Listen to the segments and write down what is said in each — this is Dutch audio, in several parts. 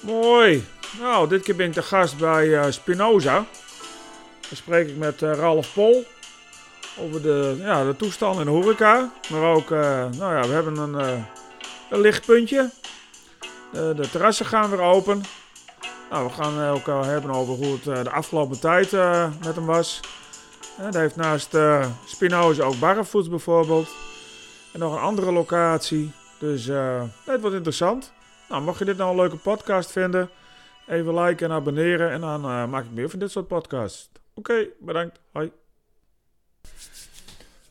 Mooi. Nou, dit keer ben ik de gast bij eh, Spinoza. Dan spreek ik met eh, Ralf Pol over de, ja, de toestand in de horeca. Maar ook, eh, nou ja, we hebben een, een lichtpuntje. De, terrassen gaan weer open. Nou, we gaan ook hebben over hoe het de afgelopen tijd met hem was. Hij heeft naast Spinoza ook Barrefoets bijvoorbeeld. En nog een andere locatie. Dus het wordt interessant. Nou, mocht je dit nou een leuke podcast vinden, even liken en abonneren. En dan eh, maak ik meer van dit soort podcasts. Oké, bedankt. Hoi.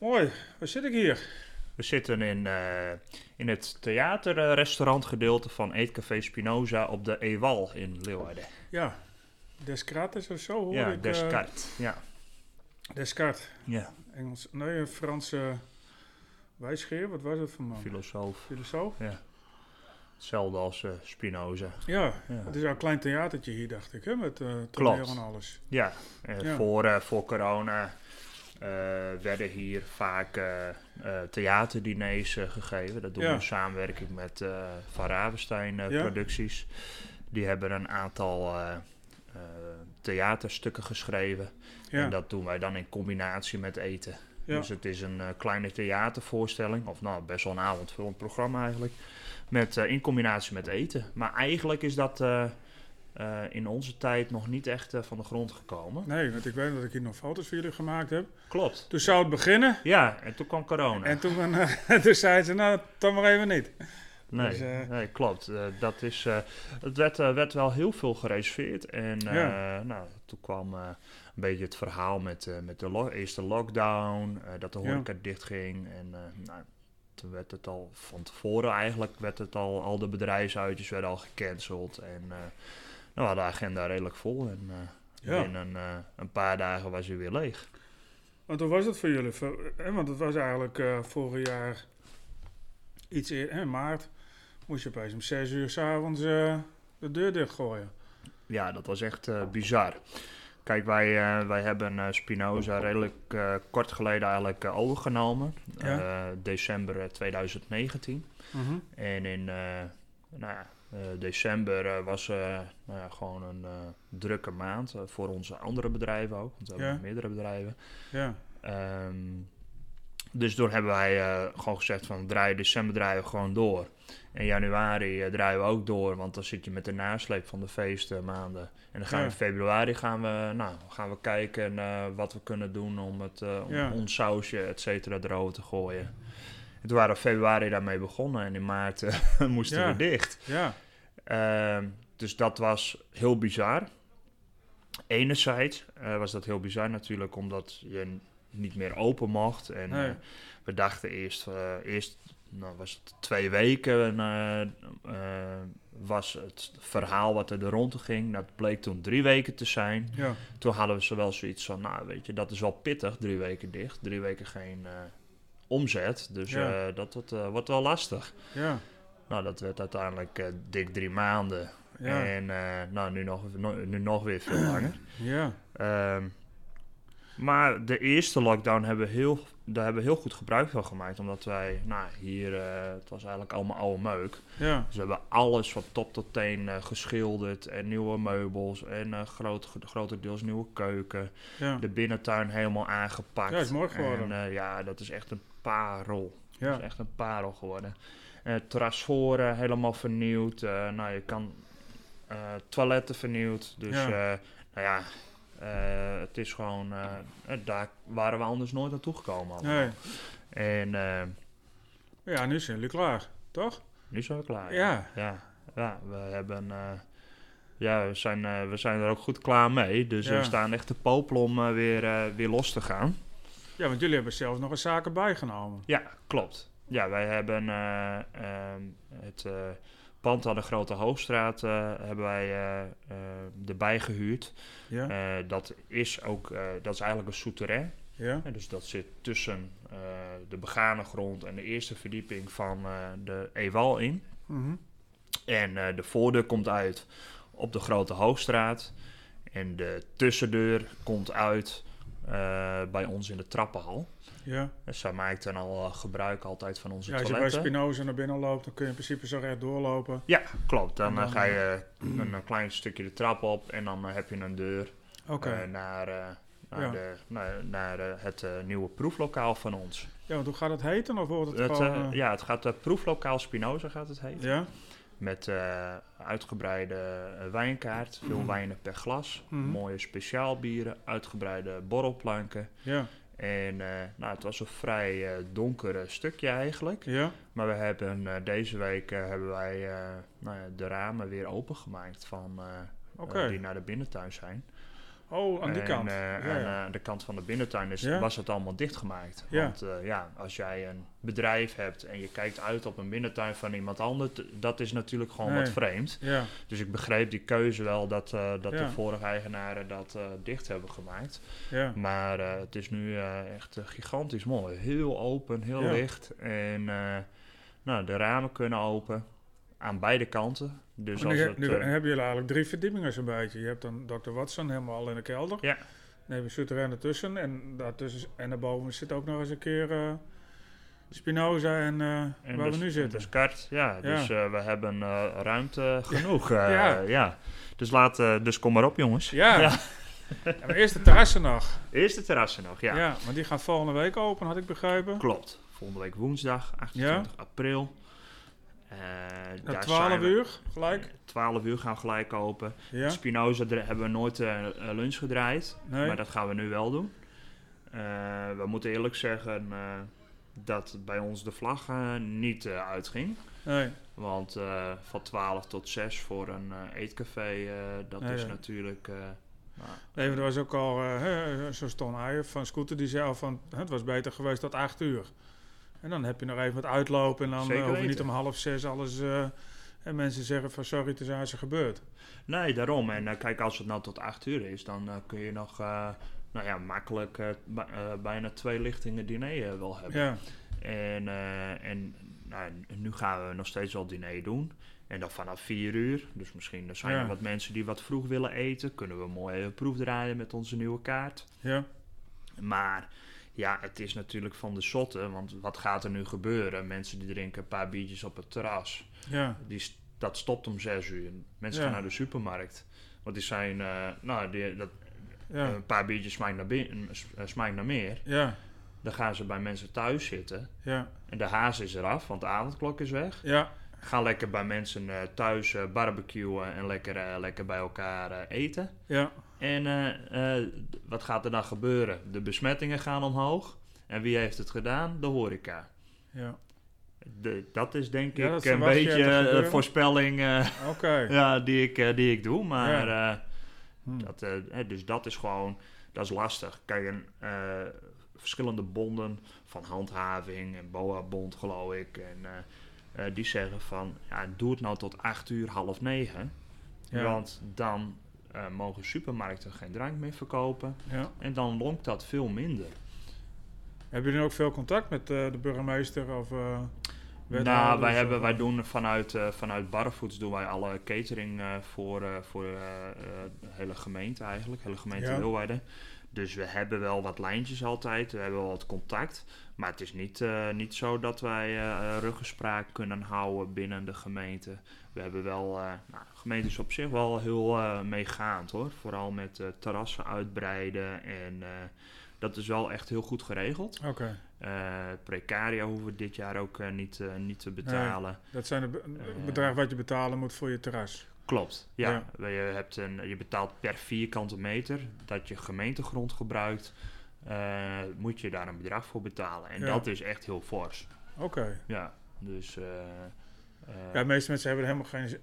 Mooi, waar zit ik hier? We zitten in, eh, in het theaterrestaurantgedeelte van Eetcafé Spinoza op de Ewal in Leeuwarden. Ja, Descartes of zo hoor ja, ik. eh, Descartes. ja. Descartes. ja, Engels. Nee, een Franse wijsgeer. Wat was het voor man? filosoof. Filosoof? Ja. Hetzelfde als eh, Spinoza. Ja, Ja. het is ook een klein theatertje hier, dacht ik, hè? Met eh toneel en alles. Ja, eh, Ja. Voor, voor corona werden hier vaak theaterdiners gegeven. Dat doen we in samenwerking met Van Ravenstein. Producties. Die hebben een aantal theaterstukken geschreven. En dat doen wij dan in combinatie met eten. ja. Dus het is een kleine theatervoorstelling, of nou best wel een avondvullend programma eigenlijk. Met, eh, in combinatie met eten. Maar eigenlijk is dat eh, eh, in onze tijd nog niet echt van de grond gekomen. Nee, want ik weet dat ik hier nog foto's voor jullie gemaakt heb. Klopt. Toen zou het beginnen. Ja, en toen kwam corona. En toen, eh, toen zei ze, nou, dan maar even niet. nee, dus, nee, klopt. Dat is, het werd, werd wel heel veel gereserveerd. En Ja. nou, toen kwam een beetje het verhaal met, met de lo- eerste lockdown. dat de Ja. horeca dichtging. En nou, toen werd het al van tevoren eigenlijk, werd het al, al de bedrijfsuitjes werden al gecanceld. En eh, nou, we hadden de agenda redelijk vol. En eh, Ja. binnen eh, een paar dagen was hij weer leeg. Want hoe was het voor jullie? Want het was eigenlijk vorig jaar iets eerder, in maart, moest je opeens om zes uur s'avonds avonds de deur dichtgooien. Ja, dat was echt bizar. Kijk, wij, eh, wij hebben eh, Spinoza redelijk eh, kort geleden eigenlijk overgenomen. Ja. December eh, 2019. En in nou ja, december was nou ja, gewoon een drukke maand voor onze andere bedrijven ook. Want we hebben meerdere bedrijven. Ja, Ehm, dus toen hebben wij gewoon gezegd van draaien december draaien we gewoon door. En januari eh, draaien we ook door, want dan zit je met de nasleep van de feestmaanden. En dan gaan we in februari gaan we, nou, gaan we kijken wat we kunnen doen om, het, eh, om ons sausje, et cetera, erover te gooien. En toen waren we februari daarmee begonnen en in maart eh, moesten we dicht. ja, Ehm, dus dat was heel bizar. Enerzijds was dat heel bizar natuurlijk omdat je niet meer open mocht. En Nee. we dachten eerst, eerst nou, was het twee weken eh, eh, was het verhaal wat er rond ging. Dat bleek toen drie weken te zijn. ja, Toen hadden we zowel zoiets van, nou weet je, dat is wel pittig, drie weken dicht. Drie weken geen eh, omzet, dus Ja. eh, dat wordt, wordt wel lastig. ja, Nou, dat werd uiteindelijk dik drie maanden. ja, En nou, nu nog, no- nu nog weer veel langer. ja, Ehm, maar de eerste lockdown hebben we heel, daar hebben we heel goed gebruik van gemaakt. Omdat wij, nou hier, eh, het was eigenlijk allemaal oude meuk. ja, Dus we hebben alles van top tot teen eh, geschilderd. En nieuwe meubels. En eh groot, grotendeels nieuwe keuken. ja, De binnentuin helemaal aangepakt. Ja, is mooi geworden. En ja, dat is echt een parel. Dat ja, is echt een parel geworden. Het terras helemaal vernieuwd. Nou, je kan toiletten vernieuwd. Dus Ja. nou ja, eh, het is gewoon... eh, eh, daar waren we anders nooit naartoe gekomen. nee. En Ja, nu zijn jullie klaar, toch? nu zijn we klaar. Ja. Ja, ja we hebben... ja, we zijn, we zijn er ook goed klaar mee. Dus Ja. we staan echt te popelen om weer, weer los te gaan. Ja, want jullie hebben zelfs nog een zaken bijgenomen. Ja, klopt. Ja, wij hebben eh, ehm, het pand aan de Grote Hoogstraat hebben wij eh, eh, erbij gehuurd. Ja, Eh, dat is ook, dat is eigenlijk een souterrain. ja, dus dat zit tussen de begane grond en de eerste verdieping van de Ewal in. mhm, En de voordeur komt uit op de Grote Hoogstraat. En de tussendeur komt uit eh, bij ons in de trappenhal. Ja. Dus zij maakt dan al eh, gebruik altijd van onze ja, als je bij. Spinoza naar binnen loopt, dan kun je in principe zo recht doorlopen. Ja, klopt. Dan, eh, dan, ga je een, een klein stukje de trap op en dan heb je een deur naar, naar, Ja. de, naar, naar het nieuwe proeflokaal van ons. Ja, want hoe gaat het heten? Of wordt het, Het, gewoon... ja, het gaat uh, proeflokaal Spinoza gaat het heten. ja? Met eh, uitgebreide eh, wijnkaart, veel Mhm. wijnen per glas, Mhm. mooie speciaalbieren, uitgebreide borrelplanken. Ja. En eh, nou, het was een vrij eh, donker stukje eigenlijk. Ja? Maar we hebben deze week hebben wij nou ja, de ramen weer opengemaakt van, die naar de binnentuin zijn. Oh, aan die en, kant. eh, ja, ja. eh, aan de kant van de binnentuin is, Ja. was het allemaal dichtgemaakt. Want eh, ja, als jij een bedrijf hebt en je kijkt uit op een binnentuin van iemand anders, dat is natuurlijk gewoon Nee. wat vreemd. Dus ik begreep die keuze wel dat, dat de vorige eigenaren dat dicht hebben gemaakt. ja. Maar het is nu echt gigantisch mooi. Heel open, heel licht. En nou, de ramen kunnen open aan beide kanten. Dus Maar als nu, het, nu eh, hebben jullie eigenlijk drie verdiepingen zo'n beetje. Je hebt dan Dr. Watson helemaal al in de kelder. Ja. Dan heb je Souterrain ertussen. En, daartussen, en daarboven zit ook nog eens een keer eh, Spinoza en, eh, en waar dus- we nu zitten. Dus kart, ja. Ja. Dus we hebben ruimte genoeg. Ja. ja. Dus, laat, dus kom maar op, jongens. Ja. Ja. Ja, maar eerst de terrassen nog. Eerst de terrassen nog, ja. Ja. maar die gaan volgende week open, had ik begrepen. Klopt. Volgende week woensdag, 28 april. Eh, Na daar 12 zijn we. uur gelijk. 12 uur gaan we gelijk open. Ja. Spinoza hebben we nooit eh, eh, lunch gedraaid. Nee. Maar dat gaan we nu wel doen. Eh, we moeten eerlijk zeggen eh, dat bij ons de vlag eh, niet eh, uitging. Nee. Want eh, van 12 tot 6 voor een eh, eetcafé, eh, dat Nee, is ja. natuurlijk... eh, nou, Nee, maar er was ook al uh, zo'n Ston van Scooter die zei al van het was beter geweest tot 8 uur. En dan heb je nog even wat uitlopen en dan uh, hoef je niet om half zes alles. uh, en mensen zeggen van sorry, het is aan ze gebeurd. Nee, daarom. En uh, kijk, als het nou tot 8 uur is, dan kun je nog nou ja, makkelijk bijna twee lichtingen diner wel hebben. Ja. En, en nou, nu gaan we nog steeds wel diner doen. En dan vanaf 4 uur. Dus misschien zijn Ja. er wat mensen die wat vroeg willen eten. Kunnen we mooi even proefdraaien met onze nieuwe kaart. Ja. Maar ja, het is natuurlijk van de zotte. Want wat gaat er nu gebeuren? Mensen die drinken een paar biertjes op het terras. Ja. Die, dat stopt om 6 uur. Mensen Ja. gaan naar de supermarkt. Want die zijn, uh, nou, die, dat, Ja. een paar biertjes smaakt naar, smaakt naar meer. Ja. Dan gaan ze bij mensen thuis zitten. Ja. En de haas is eraf, want de avondklok is weg. Ja. Ga lekker bij mensen uh, thuis uh, barbecuen en lekker, uh, lekker bij elkaar eten. Ja. En uh, wat gaat er dan gebeuren? De besmettingen gaan omhoog. En wie heeft het gedaan? De horeca. Ja. De, dat is denk Ja, ik een beetje gebeuren. de voorspelling ja, die, ik, eh, die ik doe. Maar Ja. hm. dat, eh, dus dat is gewoon, dat is lastig. Kijk, eh, verschillende bonden van handhaving en BOA-bond geloof ik. En die zeggen van, ja, doe het nou tot 8 uur, half negen. Ja. Want dan uh, mogen supermarkten geen drank meer verkopen. Ja. En dan lonkt dat veel minder. Hebben jullie ook veel contact met uh, de burgemeester of uh, nou, wij, hebben, wij doen vanuit, uh, vanuit Barfoods doen wij alle catering voor, voor de hele gemeente eigenlijk, hele gemeente Ja. Dus we hebben wel wat lijntjes altijd, we hebben wel wat contact. Maar het is niet, niet zo dat wij ruggenspraak kunnen houden binnen de gemeente. We hebben wel, nou, de gemeente is op zich wel heel meegaand hoor. Vooral met terrassen uitbreiden en dat is wel echt heel goed geregeld. Oké. Okay. Precaria hoeven we dit jaar ook niet, niet te betalen. Nee, dat zijn de be bedragen wat je betalen moet voor je terras. Klopt, ja. ja. Je, hebt een, je betaalt per vierkante meter dat je gemeentegrond gebruikt, uh, moet je daar een bedrag voor betalen. En Ja. dat is echt heel fors. Oké. Ja, dus... Uh, ja, de meeste mensen hebben er helemaal geen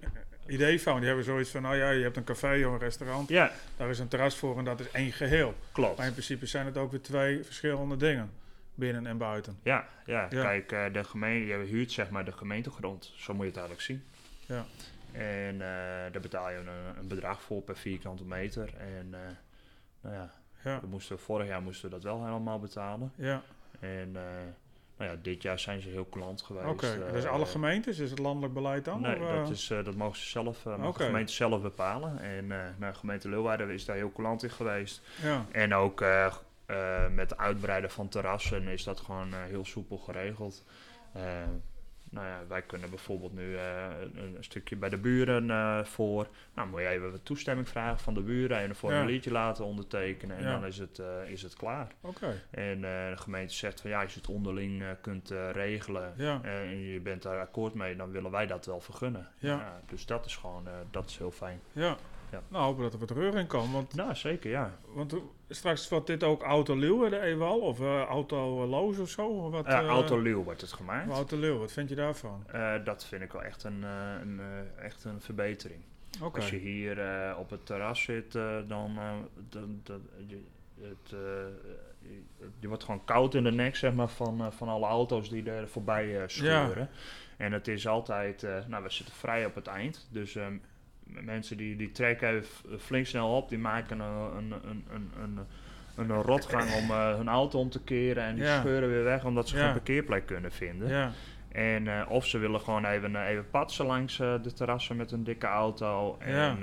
idee van. Die hebben zoiets van, nou ja, je hebt een café of een restaurant. Ja. Daar is een terras voor en dat is één geheel. Klopt. Maar in principe zijn het ook weer twee verschillende dingen. Binnen en buiten. Ja, ja. Ja. kijk, uh, de gemeente, je huurt zeg maar de gemeentegrond. Zo moet je het eigenlijk zien. Ja. En uh, daar betaal je een, een, bedrag voor per vierkante meter. En uh, nou ja, ja. We moesten, vorig jaar moesten we dat wel helemaal betalen. Ja. En uh, nou ja, dit jaar zijn ze heel klant geweest. Oké, okay. dus alle gemeentes? Is het landelijk beleid dan? Nee, of, dat, is, uh, dat mogen ze zelf, okay. de gemeente zelf bepalen. En nou, de gemeente Leeuwarden is daar heel klant in geweest. Ja. En ook eh, met het uitbreiden van terrassen is dat gewoon eh, heel soepel geregeld. Eh, nou ja, wij kunnen bijvoorbeeld nu een, stukje bij de buren voor. Nou, moet je even wat toestemming vragen van de buren en een formuliertje laten ondertekenen. En Ja. dan is het, is het klaar. Oké. En de gemeente zegt van ja, als je het onderling kunt regelen Ja. en je bent daar akkoord mee, dan willen wij dat wel vergunnen. Ja. dus dat is gewoon, dat is heel fijn. Ja. Ja. Nou, hopen dat er wat reur in kan. Want, Nou, zeker ja. want straks wordt dit ook Auto Leeuwen, de Ewal? Of eh Auto Loos of zo? Wat, Auto Leeuw wordt het gemaakt. Auto wat vind je daarvan? Dat vind ik wel echt een, een, echt een verbetering. Als je hier op het terras zit, dan, dan, dan je, het, je, wordt gewoon koud in de nek zeg maar, van, van alle auto's die er voorbij scheuren. En het is altijd, nou we zitten vrij op het eind, dus ehm, mensen die, die trekken flink snel op, die maken een, een, een, een, een, een rotgang om eh, hun auto om te keren en die Ja. scheuren weer weg omdat ze Ja. geen parkeerplek kunnen vinden. Ja. En, eh, of ze willen gewoon even, eh, even patsen langs de terrassen met een dikke auto. En, Ja.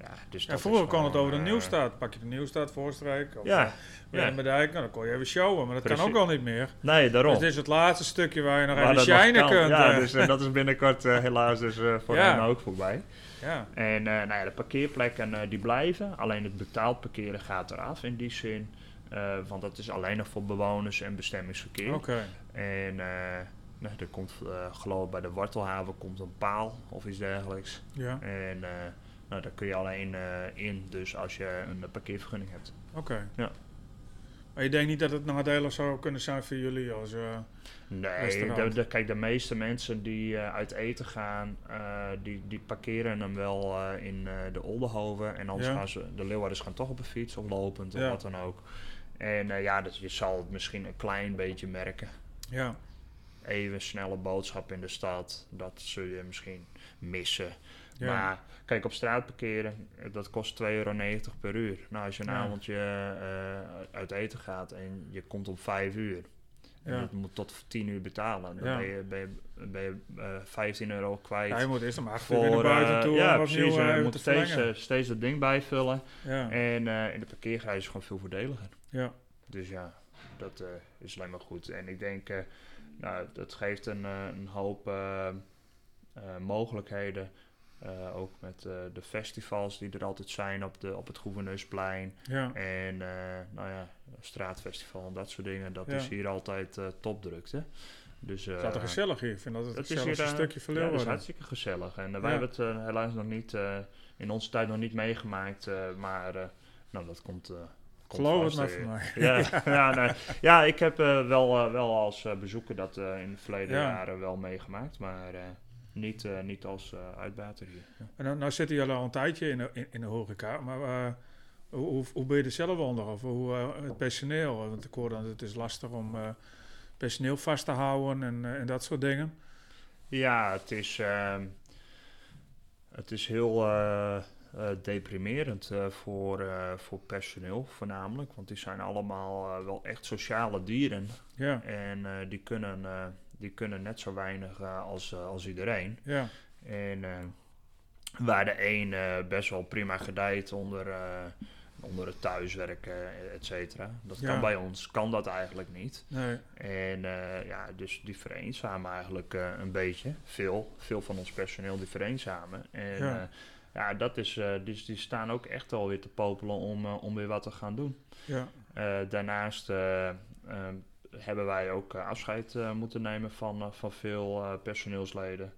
ja, dus dat vroeger kon het over de Nieuwstaat. Pak je de Nieuwstaat, Voorstrijk of Ja, ja. Dijk, nou, dan kon je even showen. Maar dat kan ook al niet meer. nee, daarom. Dus dit is het laatste stukje waar je nog Waar even shinen kunt. Ja, dus dat is binnenkort helaas dus voor hen ook voorbij. Ja. En eh, nou ja, de parkeerplekken eh, die blijven. Alleen het betaald parkeren gaat eraf in die zin. Eh, want dat is alleen nog voor bewoners en bestemmingsverkeer. Oké. En nou, er komt, geloof ik bij de Wartelhaven komt een paal of iets dergelijks. Ja. En nou, daar kun je alleen in, dus als je een parkeervergunning hebt. Oké. Ja. Maar je denkt niet dat het nadelig zou kunnen zijn voor jullie als... eh, Nee, de, de- kijk, de meeste mensen die eh, uit eten gaan, eh, die, die parkeren hem wel in de Oldenhoven. En anders Ja. gaan ze, de Leeuwarders gaan toch op een fiets of lopend of Ja. wat dan ook. En ja, dus je zal het misschien een klein beetje merken. ja. Even snelle boodschap in de stad, dat zul je misschien missen. Ja. Maar kijk, op straat parkeren, dat kost 2,90 euro per uur. Nou, als je een Ja. avondje eh, uit eten gaat en je komt om 5 uur. En Ja. je moet tot 10 uur betalen. Dan Ja. ben je, ben je, ben je eh, 15 euro kwijt. Ja, je moet eerst om acht uur weer naar voor, buiten eh, toe ja, precies. je moet te steeds, steeds het ding bijvullen. ja. En in de parkeergarage is gewoon veel voordeliger. ja. Dus ja, dat is alleen maar goed. En ik denk, nou, dat geeft een, een hoop mogelijkheden. Eh, ook met eh, de festivals die er altijd zijn op, de, op het Gouverneursplein. Ja. En eh, nou ja, straatfestival en dat soort dingen. Dat Ja. is hier altijd topdrukte. Dus, Het is gezellig hier. Ik vind dat het het het is hier eh, stukje van ja, dat is hartstikke gezellig. En wij hebben het helaas nog niet, in onze tijd nog niet meegemaakt. maar nou, dat komt. Geloof het maar voor mij. ja, ja, nee. ja, ik heb wel, wel als bezoeker dat in de verleden Ja. jaren wel meegemaakt. Maar niet, eh, niet als eh uitbater hier. Ja. En nou, nou zitten jullie al een tijdje in de, in, in de horeca. Maar eh, hoe, hoe, ben je er zelf onder? Of hoe, het personeel? Want ik hoor dat het is lastig om personeel vast te houden en, en dat soort dingen. Ja, het is, ehm, het is heel deprimerend voor, voor personeel voornamelijk. Want die zijn allemaal wel echt sociale dieren. Ja, En die, kunnen, die kunnen net zo weinig eh, als, eh, als iedereen. ja, En eh, waar de een best wel prima gedijt onder, onder het thuiswerken, et cetera. Dat Ja. kan bij ons, kan dat eigenlijk niet. nee, En ja, dus die vereenzamen eigenlijk een beetje. Veel, veel van ons personeel die vereenzamen. En Ja. ja, ja dat is, dus die staan ook echt alweer te popelen om, om weer wat te gaan doen. ja, daarnaast hebben wij ook eh, afscheid eh, moeten nemen van, eh, van veel personeelsleden.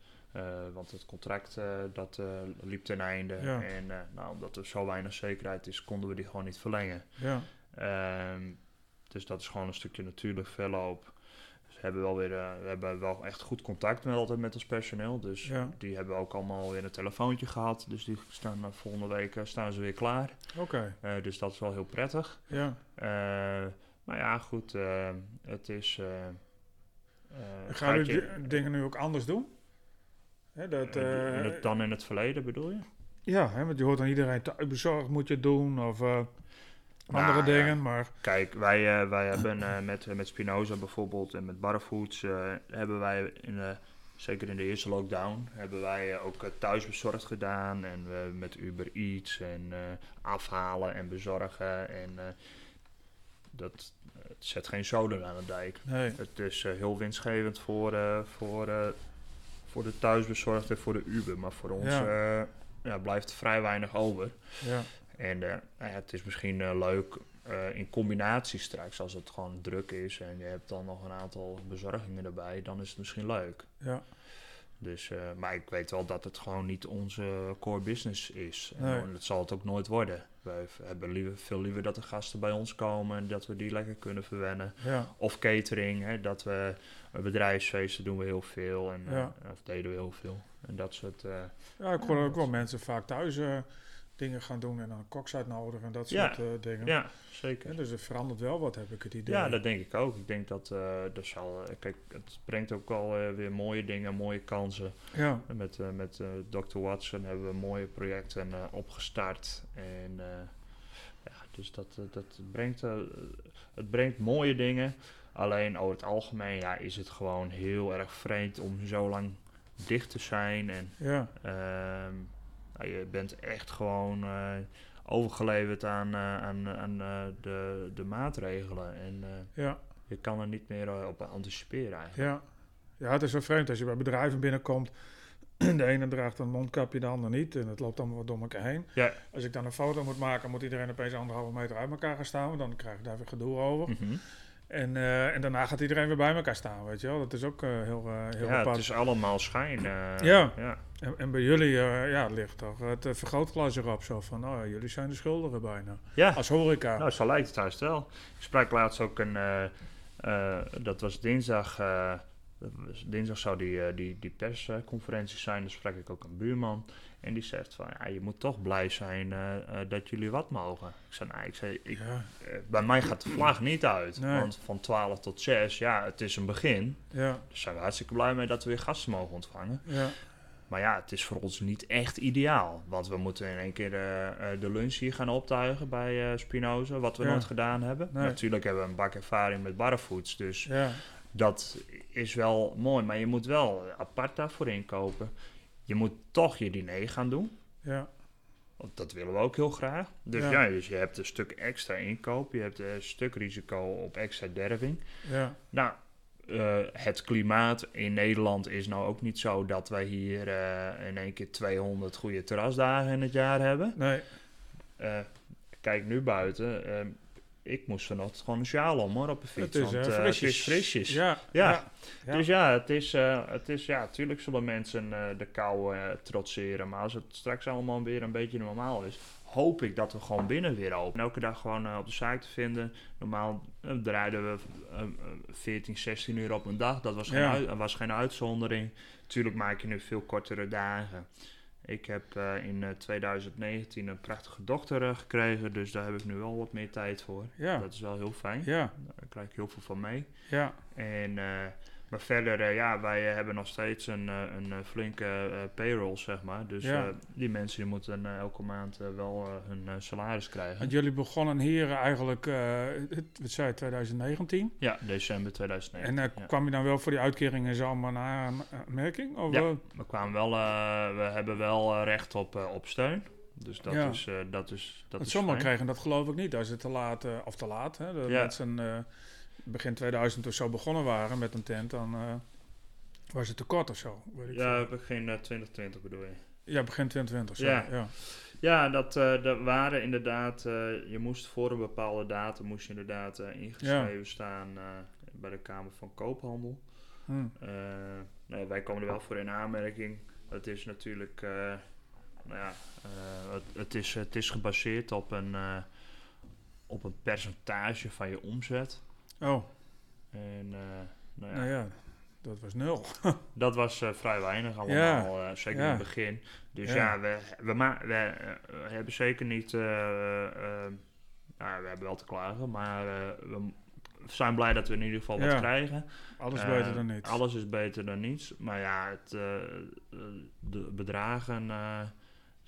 Want het contract dat, liep ten einde. Ja. En nou, omdat er zo weinig zekerheid is, konden we die gewoon niet verlengen. ja, Ehm, dus dat is gewoon een stukje natuurlijk verloop. Dus we hebben wel weer, we hebben wel echt goed contact met altijd met ons personeel. Dus Ja. die hebben ook allemaal weer een telefoontje gehad. Dus die staan volgende week staan ze weer klaar. oké, dus dat is wel heel prettig. ja. Maar ja, goed, eh, het is. eh, eh, Gaan jullie je- di- dingen nu ook anders doen? Hè, dat, dan in het verleden bedoel je? ja, hè, want je hoort dan iedereen thuisbezorgd moet je doen of eh, andere Nou, dingen, ja. maar Kijk, wij, wij hebben met, met Spinoza bijvoorbeeld en met Barfoods hebben wij in de, zeker in de eerste lockdown, hebben wij ook thuisbezorgd gedaan en we met Uber Eats en afhalen en bezorgen en dat het zet geen zoden aan de dijk. Nee. Het is eh, heel winstgevend voor, eh, voor, eh, voor de thuisbezorgde en voor de Uber. Maar voor ons Ja. ja, blijft vrij weinig over. Ja. En nou het is misschien leuk in combinatie straks, als het gewoon druk is en je hebt dan nog een aantal bezorgingen erbij, dan is het misschien leuk. Ja. Dus, eh, maar ik weet wel dat het gewoon niet onze core business is. En Nee. dat zal het ook nooit worden. Wij v- hebben liever, veel liever dat de gasten bij ons komen en dat we die lekker kunnen verwennen. Ja. Of catering, hè, dat we bedrijfsfeesten doen we heel veel en Ja. eh, of deden we heel veel. En dat soort. eh, Ja, ik hoor ook wel mensen vaak thuis dingen gaan doen en dan koks uitnodigen en dat Ja. soort eh, dingen. ja, zeker. Ja, dus het verandert wel wat, heb ik het idee. Ja, dat denk ik ook. Ik denk dat eh er zal. eh, Kijk, het brengt ook eh, weer mooie dingen, mooie kansen. Ja, En Met, met Dr. Watson hebben we mooie projecten opgestart. En ja, dus dat, dat brengt, het brengt mooie dingen. Alleen over het algemeen ja, is het gewoon heel erg vreemd om zo lang dicht te zijn. En ja, Ehm, je bent echt gewoon eh, overgeleverd aan, eh, aan, aan eh, de, de maatregelen. En ja, je kan er niet meer op anticiperen eigenlijk. ja. Ja, het is zo vreemd als je bij bedrijven binnenkomt. De ene draagt een mondkapje, de ander niet. En het loopt allemaal wat door elkaar heen. Ja. Als ik dan een foto moet maken, moet iedereen opeens anderhalve meter uit elkaar gaan staan. Dan krijg ik daar weer gedoe over. Mhm. En, eh, en daarna gaat iedereen weer bij elkaar staan, weet je wel. Dat is ook eh, heel, heel Ja, apart. het is allemaal schijn. Ja. ja. En, en bij jullie ja, ligt toch het vergrootglas erop. Zo van, oh jullie zijn de schuldigen bijna. Ja, Als horeca. nou, zo lijkt het juist wel. Ik sprak laatst ook een, dat was dinsdag, dinsdag zou die, die, die persconferentie zijn, daar sprak ik ook een buurman. En die zegt van, ja, je moet toch blij zijn eh, eh, dat jullie wat mogen. Ik zei, nou, ik zei, ik, ja, eh, bij mij gaat de vlag niet uit. Nee. Want van 12 tot 6, ja, het is een begin. ja, Daar zijn we hartstikke blij mee dat we weer gasten mogen ontvangen. ja, Maar ja, het is voor ons niet echt ideaal. Want we moeten in één keer eh, de lunch hier gaan optuigen bij Spinoza, wat we Ja. nooit gedaan hebben. Nee. Natuurlijk hebben we een bak ervaring met barfoods, dus ja, dat is wel mooi. Maar je moet wel apart daarvoor inkopen. Je moet toch je diner gaan doen. ja, Want dat willen we ook heel graag. Dus Ja. ja, dus je hebt een stuk extra inkoop. Je hebt een stuk risico op extra derving. ja, Nou, eh, het klimaat in Nederland is nou ook niet zo dat wij hier eh, in één keer 200 goede terrasdagen in het jaar hebben. nee, Eh, kijk nu buiten. Ik moest vanochtend gewoon een sjaal om hoor op de fiets. het is want eh, eh, frisjes. het is frisjes. Ja, Ja. ja, ja. Dus ja, het is, eh, het is ja, tuurlijk zullen mensen de kou trotseren. Maar als het straks allemaal weer een beetje normaal is, hoop ik dat we gewoon binnen weer open. Elke dag gewoon op de zaak te vinden. Normaal draaiden we eh, eh, 14, 16 uur op een dag. Dat was geen, was geen uitzondering. Tuurlijk maak je nu veel kortere dagen. Ik heb eh, in eh, 2019 een prachtige dochter eh, gekregen, dus daar heb ik nu wel wat meer tijd voor. Ja. Dat is wel heel fijn. ja, Daar krijg ik heel veel van mee. ja, En, eh, maar verder, eh, ja, wij eh, hebben nog steeds een, eh, een flinke payroll, zeg maar. Dus Ja. die mensen die moeten elke maand wel hun salaris krijgen. want jullie begonnen hier eigenlijk, het, zei je, 2019? Ja, december 2009. En ja. kwam je dan wel voor die uitkering en zo allemaal naar aanmerking? Of, Ja. We kwamen wel, we hebben wel recht op, op steun. Dus dat Ja. is, dat is, dat want sommigen kregen dat geloof ik niet. Als het te laat, of te laat, hè, de Ja. mensen begin 2000 of zo begonnen waren met een tent, dan eh, was het tekort of zo. Weet ik Ja, veel. begin eh, 2020 bedoel je. ja, begin 2020 zo. Ja. Ja. Ja, dat, eh dat waren inderdaad, eh, je moest voor een bepaalde datum moest je inderdaad eh, ingeschreven staan eh, bij de Kamer van Koophandel. Hm. Eh, nou, wij komen er wel voor in aanmerking. Het is natuurlijk, eh, nou ja, eh, het, het, is, het is gebaseerd op een, eh, op een percentage van je omzet. Oh, En eh, nou ja, nou ja, dat was nul. dat was eh, vrij weinig allemaal, eh, zeker Ja. in het begin. Dus Ja. ja, we, we, we hebben zeker niet, nou, we hebben wel te klagen, maar we zijn blij dat we in ieder geval wat Ja. krijgen. Alles beter dan niets. Alles is beter dan niets. Maar ja, het, de bedragen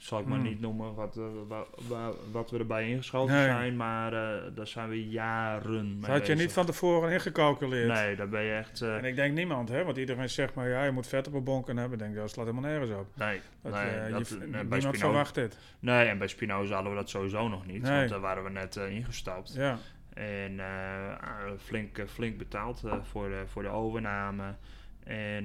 zal ik maar Hmm. niet noemen wat, eh, wa- wa- wat we erbij ingeschoten Nee. zijn. Maar eh, daar zijn we jaren mee Dat had je niet van tevoren ingecalculeerd. Nee, daar ben je echt... eh, En ik denk niemand, hè? Want iedereen zegt maar, ja, je moet vet op een bonken hebben. Ik denk, dat slaat helemaal nergens op. nee, Dat, nee, dat- je, nee, bij niemand Spinoza- verwacht dit. Nee, en bij Spinoza hadden we dat sowieso nog niet. Nee. Want daar waren we net ingestapt. Ja, En ah, flink, flink betaald voor, de, voor de overname. En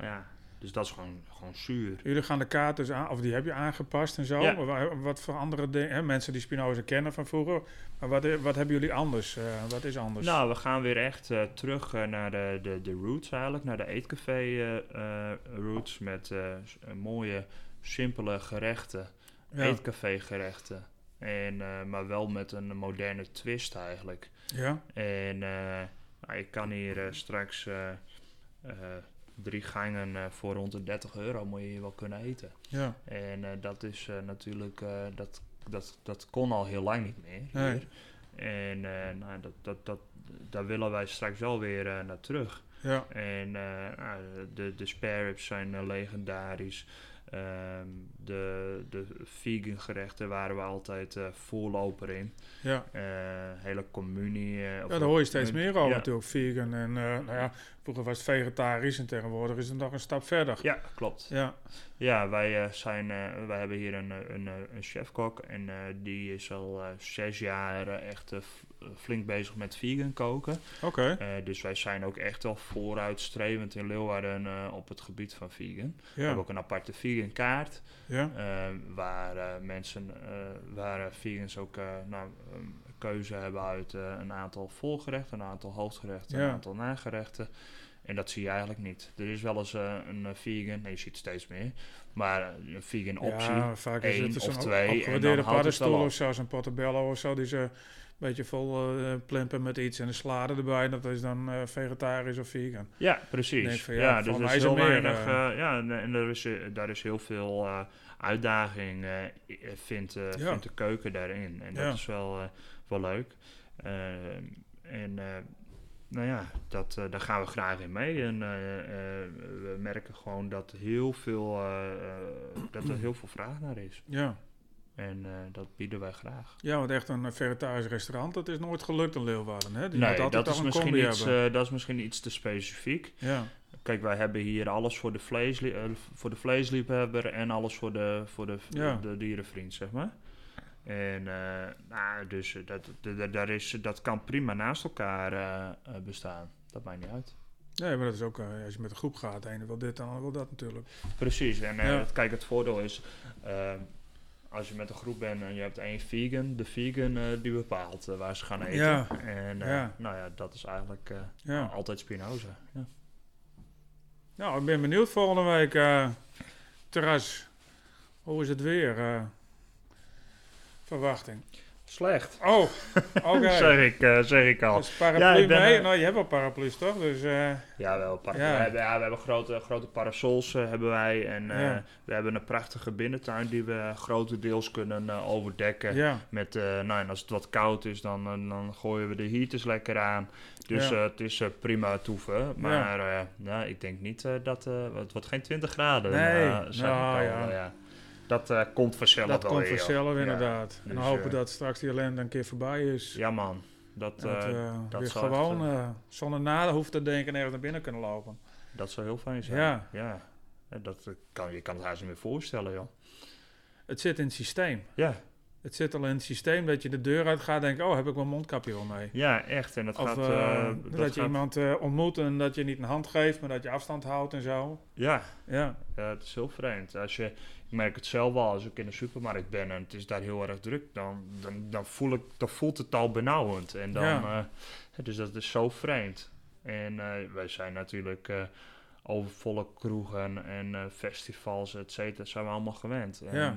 ja, dus dat is gewoon, gewoon zuur. Jullie gaan de kaart dus aan, of die heb je aangepast en zo. Ja. Wat voor andere dingen, hè, mensen die Spinoza kennen van vroeger. Maar wat, wat hebben jullie anders? eh, wat is anders? Nou, we gaan weer echt eh, terug eh, naar de, de, de roots eigenlijk, naar de eetcafé eh, eh, roots met eh, eh, mooie, simpele gerechten, ja. eetcafé gerechten. En, eh, maar wel met een moderne twist eigenlijk. ja, En eh, nou, ik kan hier eh, straks eh, eh, drie gangen eh, voor rond de 30 euro moet je hier wel kunnen eten. ja, En eh, dat is eh, natuurlijk, dat, dat, dat kon al heel lang niet meer. Nee. En nou, dat, dat, dat, daar willen wij straks wel weer naar terug. ja, En de, de spare ribs zijn legendarisch. Ehm, de, de vegan gerechten waren we altijd eh voorloper in. ja. Eh, hele communie. eh, Ja, daar hoor je steeds meer over ja. natuurlijk. Vegan en nou ja, vroeger was het vegetarisch en tegenwoordig is het nog een stap verder. Ja, klopt. Ja, Ja, wij, zijn, wij hebben hier een, een, een chefkok en die is al zes jaar echt flink bezig met vegan koken. oké. Eh, dus wij zijn ook echt wel vooruitstrevend in Leeuwarden eh, op het gebied van vegan. We Ja, hebben ook een aparte vegan kaart ja, eh, waar mensen, waar vegans ook nou, keuze hebben uit een aantal volgerechten, een aantal hoofdgerechten, Ja. een aantal nagerechten. En dat zie je eigenlijk niet. Er is wel eens een vegan, nee, je ziet steeds meer, maar een vegan optie. Ja, vaak is één het of zo'n twee, en dan houdt het wel paddenstoel op. of zo, portobello of zo, die ze beetje vol eh plempen met iets en een salade erbij. Dat is dan eh, vegetarisch of vegan. Ja, precies. van, ja, ja, dus is heel weinig. eh, ja, en, en er is, daar is heel veel uitdaging, vindt, Ja. vindt de keuken daarin. En Ja. dat is wel, wel leuk. En nou ja, dat, daar gaan we graag in mee. En we merken gewoon dat, heel veel, dat er heel veel vraag naar is. Ja. En eh, dat bieden wij graag. ja, want echt een vegetarisch restaurant, dat is nooit gelukt in Leeuwarden. Hè? Die nee, altijd dat is, een misschien iets, eh, dat is misschien iets te specifiek. ja, Kijk, wij hebben hier alles voor de, vleesli- eh, voor de vleesliefhebber en alles voor de, voor de, Ja. de dierenvriend, zeg maar. En eh, nou, dus eh, dat, daar is, dat kan prima naast elkaar eh, eh, bestaan. Dat maakt niet uit. nee, maar dat is ook, eh, als je met een groep gaat, de ene wil dit, de ander wil dat natuurlijk. Precies. En eh, Ja. het- kijk, het voordeel is, eh, als je met een groep bent en je hebt één vegan, de vegan eh, die bepaalt eh, waar ze gaan eten. Ja. En eh, Ja. nou ja, dat is eigenlijk Ja. altijd Spinoza. Ja. Nou, ik ben benieuwd volgende week. terras, hoe is het weer? verwachting. Slecht. Oh, oké. zeg, ik, eh, zeg ik al. Dus paraplu Ja, ik ben, mee? eh, nou, je hebt wel paraplu's toch? Dus eh, Ja, wel Ja. We, hebben, ja, we hebben grote, grote parasols hebben wij. En Ja. we hebben een prachtige binnentuin die we grotendeels kunnen overdekken. ja, Met, nou, en als het wat koud is, dan, dan gooien we de heaters lekker aan. Dus Ja. het is prima toeven. Maar nou, ik denk niet dat... het wordt geen 20 graden. Nee, nou, al, ja. Dat eh, komt vanzelf dat wel komt weer, Ja. inderdaad. en dus, hopen eh, dat straks die ellende een keer voorbij is. Ja man, dat, dat eh, dat weer gewoon zonder naden hoeft te denken en ergens naar binnen kunnen lopen. dat zou heel fijn zijn. Ja. ja. Dat kan, je kan het haast niet meer voorstellen, joh. Het zit in het systeem. Ja, Het zit al in het systeem dat je de deur uit gaat en denkt, oh, heb ik mijn mondkapje wel mee? ja echt. En dat Of gaat... eh, eh, dat, dat je gaat- iemand eh, ontmoet en dat je niet een hand geeft, maar dat je afstand houdt en zo. Ja, Ja, Ja, het is heel vreemd. Als je, ik merk het zelf wel als ik in de supermarkt ben en het is daar heel erg druk, dan, dan, dan, voel ik, dan voelt het al benauwend. En dan, Ja. dus dat is zo vreemd. En wij zijn natuurlijk overvolle kroegen en festivals, et cetera, zijn we allemaal gewend. En Ja.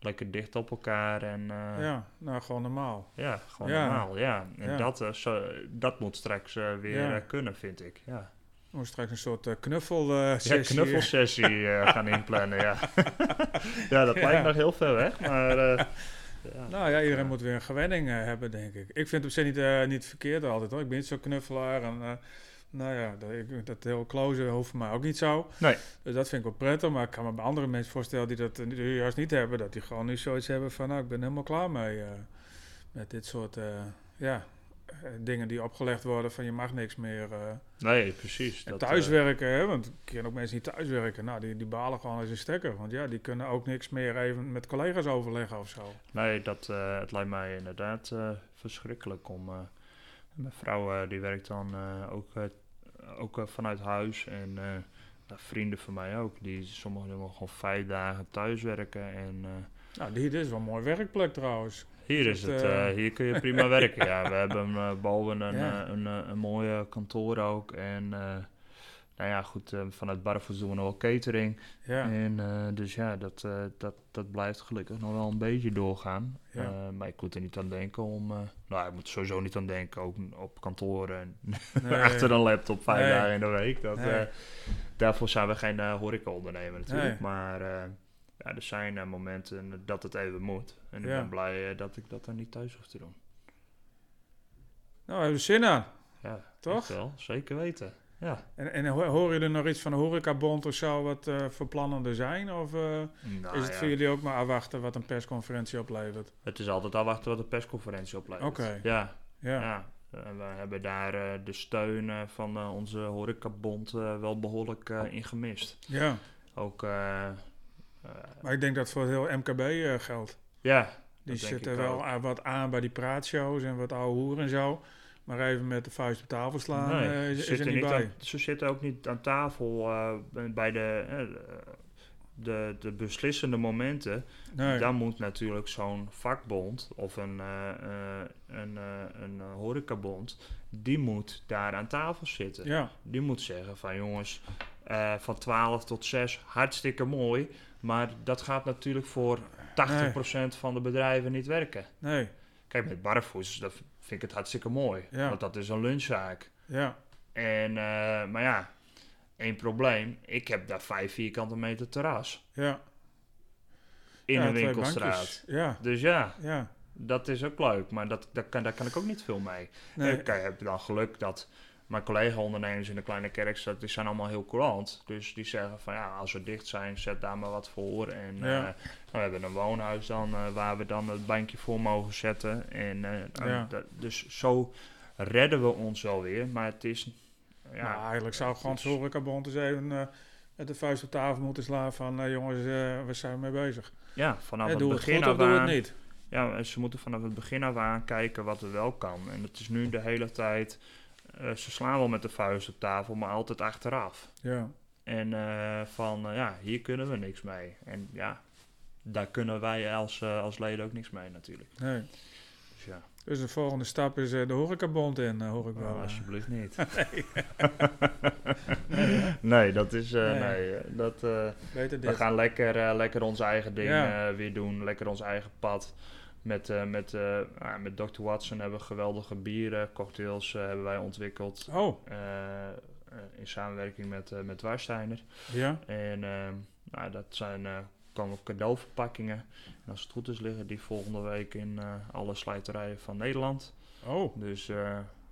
Lekker dicht op elkaar en eh, ja. nou gewoon normaal. gewoon Ja. normaal. Ja. En Ja. Dat, eh, zo, dat moet straks eh, weer Ja. kunnen, vind ik. Ja. We moeten straks een soort knuffel eh, Ja, sessie. knuffelsessie gaan inplannen, ja. ja, dat lijkt nog heel ver weg, maar... ja. Nou ja, iedereen moet weer een gewenning hebben, denk ik. Ik vind het op zich niet, niet verkeerd altijd hoor. Ik ben niet zo'n knuffelaar en nou ja, dat, dat heel close hoeft voor mij ook niet zo. Nee. Dus dat vind ik wel prettig, maar ik kan me bij andere mensen voorstellen die dat eh, juist niet hebben. Dat die gewoon nu zoiets hebben van, nou ik ben helemaal klaar mee. eh, met dit soort, eh, ja, eh, dingen die opgelegd worden van je mag niks meer. eh. Nee, precies. en Dat, thuiswerken, hè, want ik ken ook mensen die thuiswerken. Nou, die, die balen gewoon als een stekker. Want ja, die kunnen ook niks meer even met collega's overleggen of zo. Nee, dat, het lijkt mij inderdaad verschrikkelijk om... mijn vrouw die werkt dan ook, ook eh, vanuit huis en eh, nou, vrienden van mij ook. Die, sommigen doen gewoon vijf dagen thuiswerken en... eh, Nou, dit is wel een mooi werkplek trouwens. Hier Is het, eh, eh, hier kun je prima werken. Ja, we hebben eh, boven een, Ja. eh, een, eh, een mooie kantoor ook. En eh, nou ja, goed, eh, vanuit Barfus doen we nog wel catering. Ja, En eh, dus ja, dat, eh, dat, dat blijft gelukkig nog wel een beetje doorgaan. Ja. Eh, maar ik moet er niet aan denken om... nou, ik moet er sowieso niet aan denken, ook op kantoor en nee. achter een laptop vijf Nee. dagen in de week. Dat, Nee. daarvoor zijn we geen horeca-ondernemer natuurlijk. Maar ja, er zijn momenten dat het even moet. En ik Ja. ben blij dat ik dat dan niet thuis hoef te doen. Nou, hebben we zin aan. Ja, Toch? wel. Zeker weten. Ja. En, en ho- horen jullie nog iets van de horecabond of zo, wat eh voor plannen er zijn? Of eh, Nou, is het ja, voor jullie ook maar afwachten wat een persconferentie oplevert? het is altijd afwachten wat de persconferentie oplevert. Oké. Ja, Ja, ja. Eh, we hebben daar eh, de steun van eh, onze horecabond eh, wel behoorlijk eh, in gemist. ja. Ook, Maar ik denk dat voor het heel MKB eh, geldt. ja, Die zitten wel wat aan bij die praatshows en wat ouwe hoeren en zo. Maar even met de vuist op tafel slaan Nee, eh, is, er niet bij. aan- ze zitten ook niet aan tafel eh, bij de, eh, de, de beslissende momenten. Nee. Dan moet natuurlijk zo'n vakbond of een, een, een horecabond, die moet daar aan tafel zitten. Ja, Die moet zeggen van jongens, van 12 tot 6, hartstikke mooi. Maar dat gaat natuurlijk voor 80% van de bedrijven niet werken. nee. Kijk, met barfoes, dat vind ik het hartstikke mooi. Ja. Want dat is een lunchzaak. Ja, En, eh, maar ja, één probleem. Ik heb daar vijf vierkante meter terras. ja. In Ja, een winkelstraat. Ja, Dus ja, ja. dat is ook leuk. Maar dat, dat kan, daar kan ik ook niet veel mee. Nee. Ik heb dan geluk dat mijn collega-ondernemers in de kleine kerkstad, die zijn allemaal heel courant. Dus die zeggen van ja, als we dicht zijn, zet daar maar wat voor. En Ja. eh, nou, we hebben een woonhuis dan, eh, waar we dan het bankje voor mogen zetten. En eh, Ja. dat- dus zo redden we ons wel weer. Maar het is... Ja, nou, eigenlijk zou gewoon het horecabond eens even met de vuist op tafel moeten slaan van... jongens, waar zijn we mee bezig? Ja, vanaf het begin af doe het aan. niet? Ja, ze moeten vanaf het begin af aan kijken wat er wel kan. En het is nu de hele tijd. Eh, ze slaan wel met de vuist op tafel, maar altijd achteraf. Ja, En eh, van eh, ja, hier kunnen we niks mee. En ja, daar kunnen wij als, als leden ook niks mee natuurlijk. nee. Dus ja, Dus de volgende stap is de horecabond in, hoor ik wel. oh, alsjeblieft niet. nee, dat is. Nee. nee. dat, We gaan lekker, lekker ons eigen ding Ja. weer doen. Lekker ons eigen pad. Met, eh, met, eh, ah, met Dr. Watson hebben we geweldige bieren, cocktails eh, hebben wij ontwikkeld. Oh, in samenwerking met, eh met Warsteiner. ja. En nou, dat zijn komen cadeauverpakkingen. En als het goed is liggen die volgende week in alle slijterijen van Nederland. Oh, Dus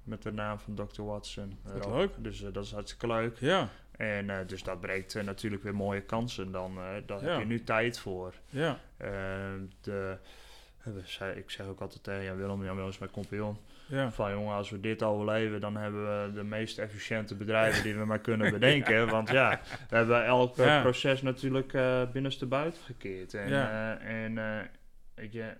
met de naam van Dr. Watson. Wat erop. leuk. Dus dat is hartstikke leuk. ja, En dus dat breekt natuurlijk weer mooie kansen. Dan daar Ja. heb je nu tijd voor. ja. De, ik zeg ook altijd tegen Jan Willem, Jan Willem is mijn compagnon. Ja, Van jongen, als we dit overleven, dan hebben we de meest efficiënte bedrijven die we maar kunnen bedenken. Want ja, we hebben elk eh, Ja. proces natuurlijk eh binnenste buiten gekeerd. En, Ja. eh, en eh, je,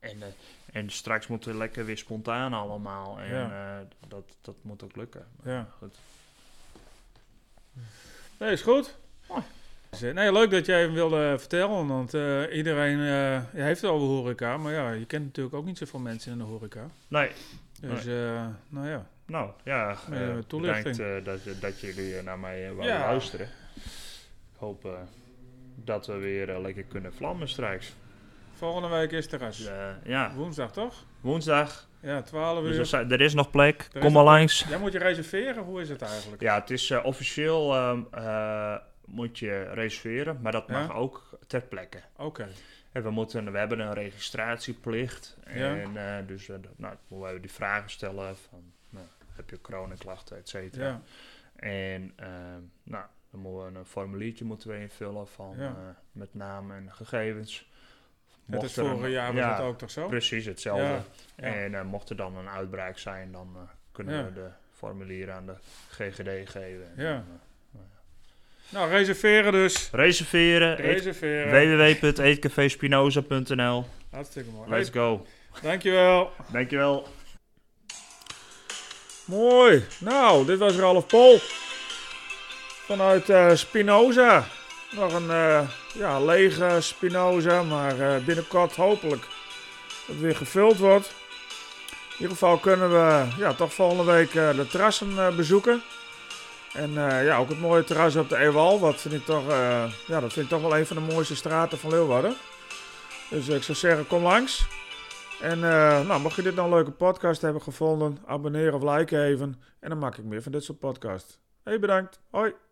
en, eh, en straks moeten we lekker weer spontaan allemaal. En Ja. eh, dat, dat moet ook lukken. Ja. Goed. nee, is goed. Mooi. Dus, Nee, leuk dat jij even wilde vertellen, want eh, iedereen eh, heeft het over horeca, maar ja, je kent natuurlijk ook niet zoveel mensen in de horeca. Nee, Dus, eh, nou ja, Nou ja, toelichting. bedankt dat, dat jullie naar mij uh, Ja. luisteren. Ik hoop dat we weer lekker kunnen vlammen straks. volgende week is er Dus, ja, Woensdag toch? woensdag. Ja, 12 Dus uur. er, zijn- er is nog plek. Kom maar langs. Jij moet je reserveren, hoe is het eigenlijk? Ja, het is officieel ehm, eh, moet je reserveren, maar dat Ja? mag ook ter plekke. Oké, En we, moeten, we hebben een registratieplicht. Ja. En eh, dus nou, moeten we die vragen stellen van nou, heb je coronaklachten, et cetera. ja, En ehm, nou, dan moeten we een formuliertje moeten we invullen van, eh, met naam en gegevens. Mocht het een- vorige jaar was het ook toch zo? Precies hetzelfde. En eh, mocht er dan een uitbraak zijn, dan kunnen we de formulieren aan de GGD geven. En Ja. Nou, reserveren dus. reserveren. Reserveren. www.eetcafespinoza.nl Hartstikke mooi. Let's go. Dankjewel. Dankjewel. Mooi. Nou, dit was Ralf Pol. Vanuit eh, Spinoza. Nog een eh, ja, lege Spinoza, maar eh, binnenkort hopelijk dat het weer gevuld wordt. In ieder geval kunnen we ja, toch volgende week de terrassen bezoeken. En eh, ja, ook het mooie terras op de Ewal. Dat vind, ik toch, eh, ja, dat vind ik toch wel een van de mooiste straten van Leeuwarden. Dus ik zou zeggen, kom langs. En eh, nou, mocht je dit nou een leuke podcast hebben gevonden, abonneer of like even. En dan maak ik meer van dit soort podcasts. Hey, bedankt. Hoi.